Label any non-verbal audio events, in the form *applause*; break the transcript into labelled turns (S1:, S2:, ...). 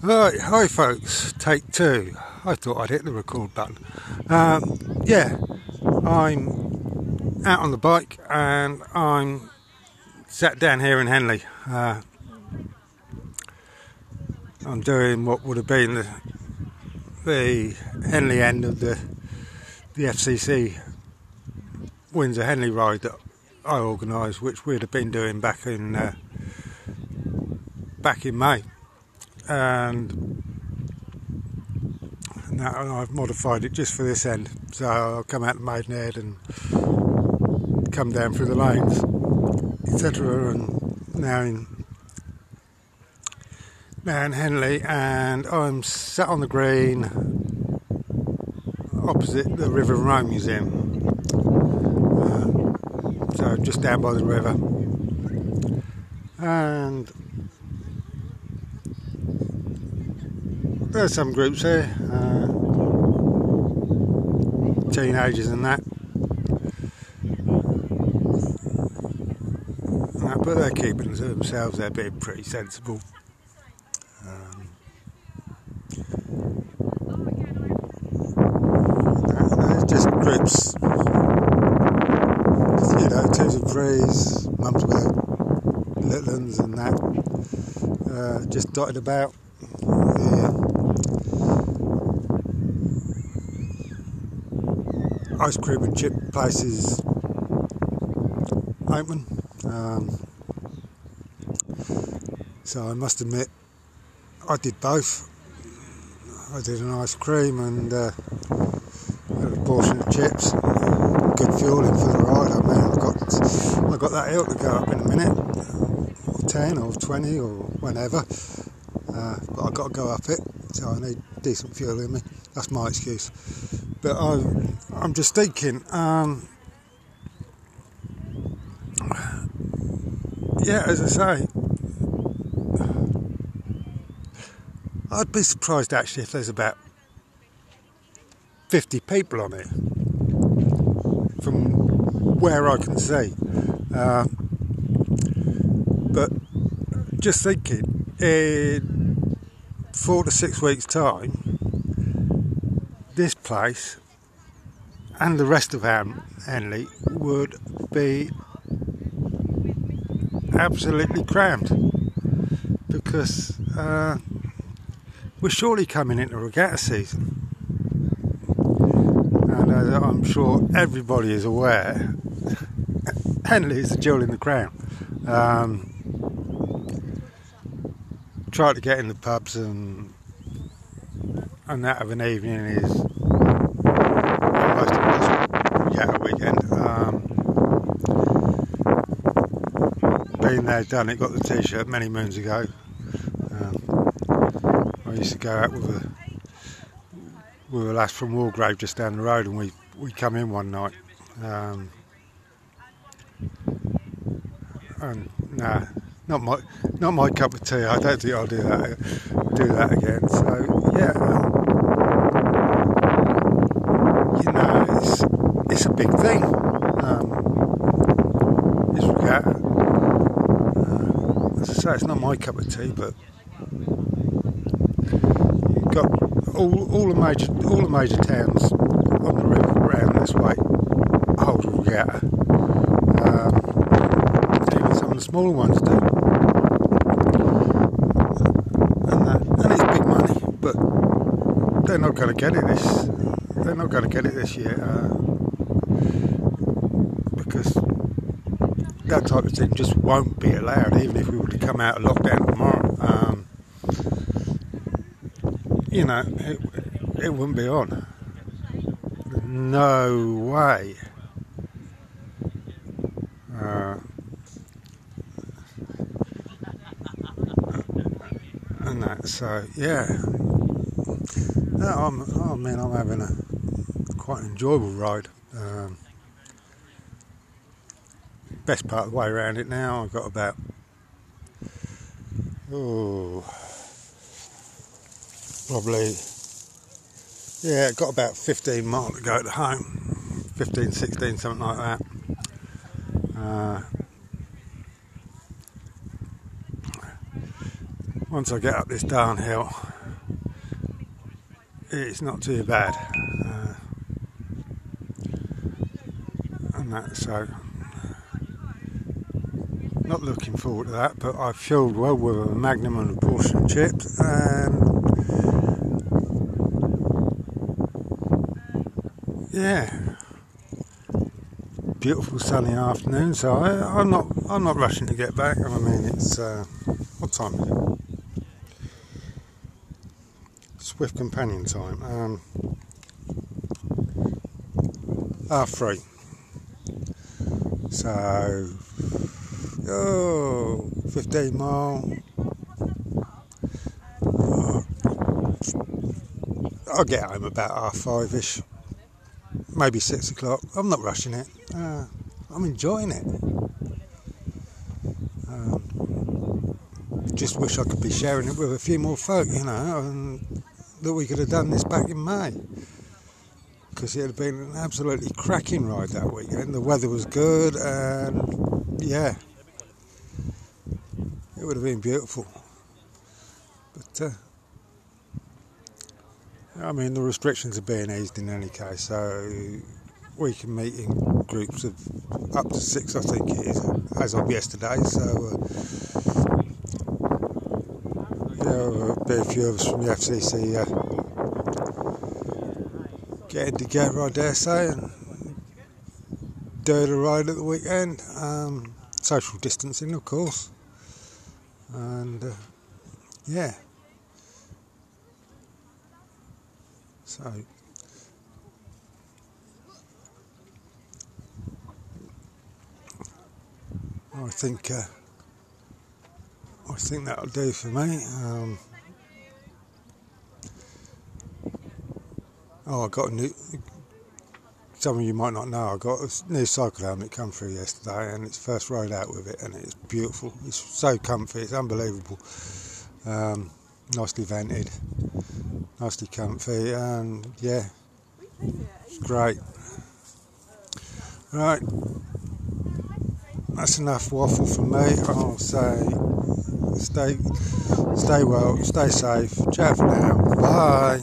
S1: Right, hi folks, take two. I thought I'd hit the record button. Um, yeah, I'm out on the bike and I'm sat down here in Henley. Uh, I'm doing what would have been the, the Henley end of the the FCC Windsor Henley ride that I organised, which we'd have been doing back in uh, back in May and now I've modified it just for this end. So I'll come out the Maidenhead and come down through the lanes, etc. And now in now in Henley, and I'm sat on the green opposite the River and Rowing Museum. Uh, so just down by the river, and there's some groups here, uh, teenagers and that. But they're keeping to themselves, they're being pretty sensible. Um, just groups, you know, twos and threes, mums with little ones and that, uh, just dotted about. Ice cream and chip places open. Um, so I must admit, I did both. I did an ice cream and uh, a portion of chips. Good fueling for the ride. I mean, I've got I got that hill to go up in a minute, or ten or twenty or whenever. Uh, but I've got to go up it, so I need decent fuel in me. That's my excuse. But I, I'm just thinking, um, yeah, as I say, I'd be surprised actually if there's about 50 people on it from where I can see. Uh, but just thinking, in four to six weeks' time, this place and the rest of Henley would be absolutely crammed because uh, we're surely coming into regatta season. And as I'm sure everybody is aware, *laughs* Henley is the jewel in the crown. Um, try to get in the pubs and and that of an evening is almost impossible. Yeah, a weekend. Um, been there, done it, got the t-shirt many moons ago. Um, I used to go out with a with a lass from Wargrave just down the road, and we we come in one night. Um, and nah, not my not my cup of tea. I don't think I'll do that do that again. So yeah, um, you know, it's it's a big thing. Um, it's regatta. Uh, as I say, it's not my cup of tea, but you've got all all the major all the major towns on the river around this way hold a regatta. Um, even some of the smaller ones do. And that, and it's big money, but they're not going to get it this they're not going to get it this year uh, because that type of thing just won't be allowed, even if we were to come out of lockdown tomorrow. Um, you know, it, it wouldn't be on. No way. Uh, and that, so yeah. No, I'm, oh man, I'm having a quite an enjoyable ride. Um, best part of the way around it now. I've got about oh probably yeah, got about 15 miles to go to home. 15, 16, something like that. Uh, once I get up this downhill, it's not too bad. Uh, and that, so not looking forward to that, but I filled well with a magnum and a portion of chips, yeah, beautiful sunny afternoon. So I, am not I'm not rushing to get back. I mean, it's uh, what time is it? Swift companion time. Um, half three. So, oh, 15 mile. Uh, I'll get home about half five ish, maybe six o'clock. I'm not rushing it. Uh, I'm enjoying it. Um, just wish I could be sharing it with a few more folk, you know, and that we could have done this back in May. Because it had been an absolutely cracking ride that weekend. The weather was good, and yeah, it would have been beautiful. But uh, I mean, the restrictions are being eased in any case, so we can meet in groups of up to six, I think it is, as of yesterday. So, uh, be a few of us from the FCC uh, getting together, I dare say, and doing a ride at the weekend. Um, social distancing, of course, and uh, yeah. So I think uh, I think that'll do for me. Um, oh, I got a new. Some of you might not know. I got a new cycle helmet come through yesterday, and it's first rode out with it, and it's beautiful. It's so comfy. It's unbelievable. Um, nicely vented, nicely comfy, and yeah, it's great. Right that's enough waffle from me. I'll say stay stay well, stay safe. Ciao for now. Bye.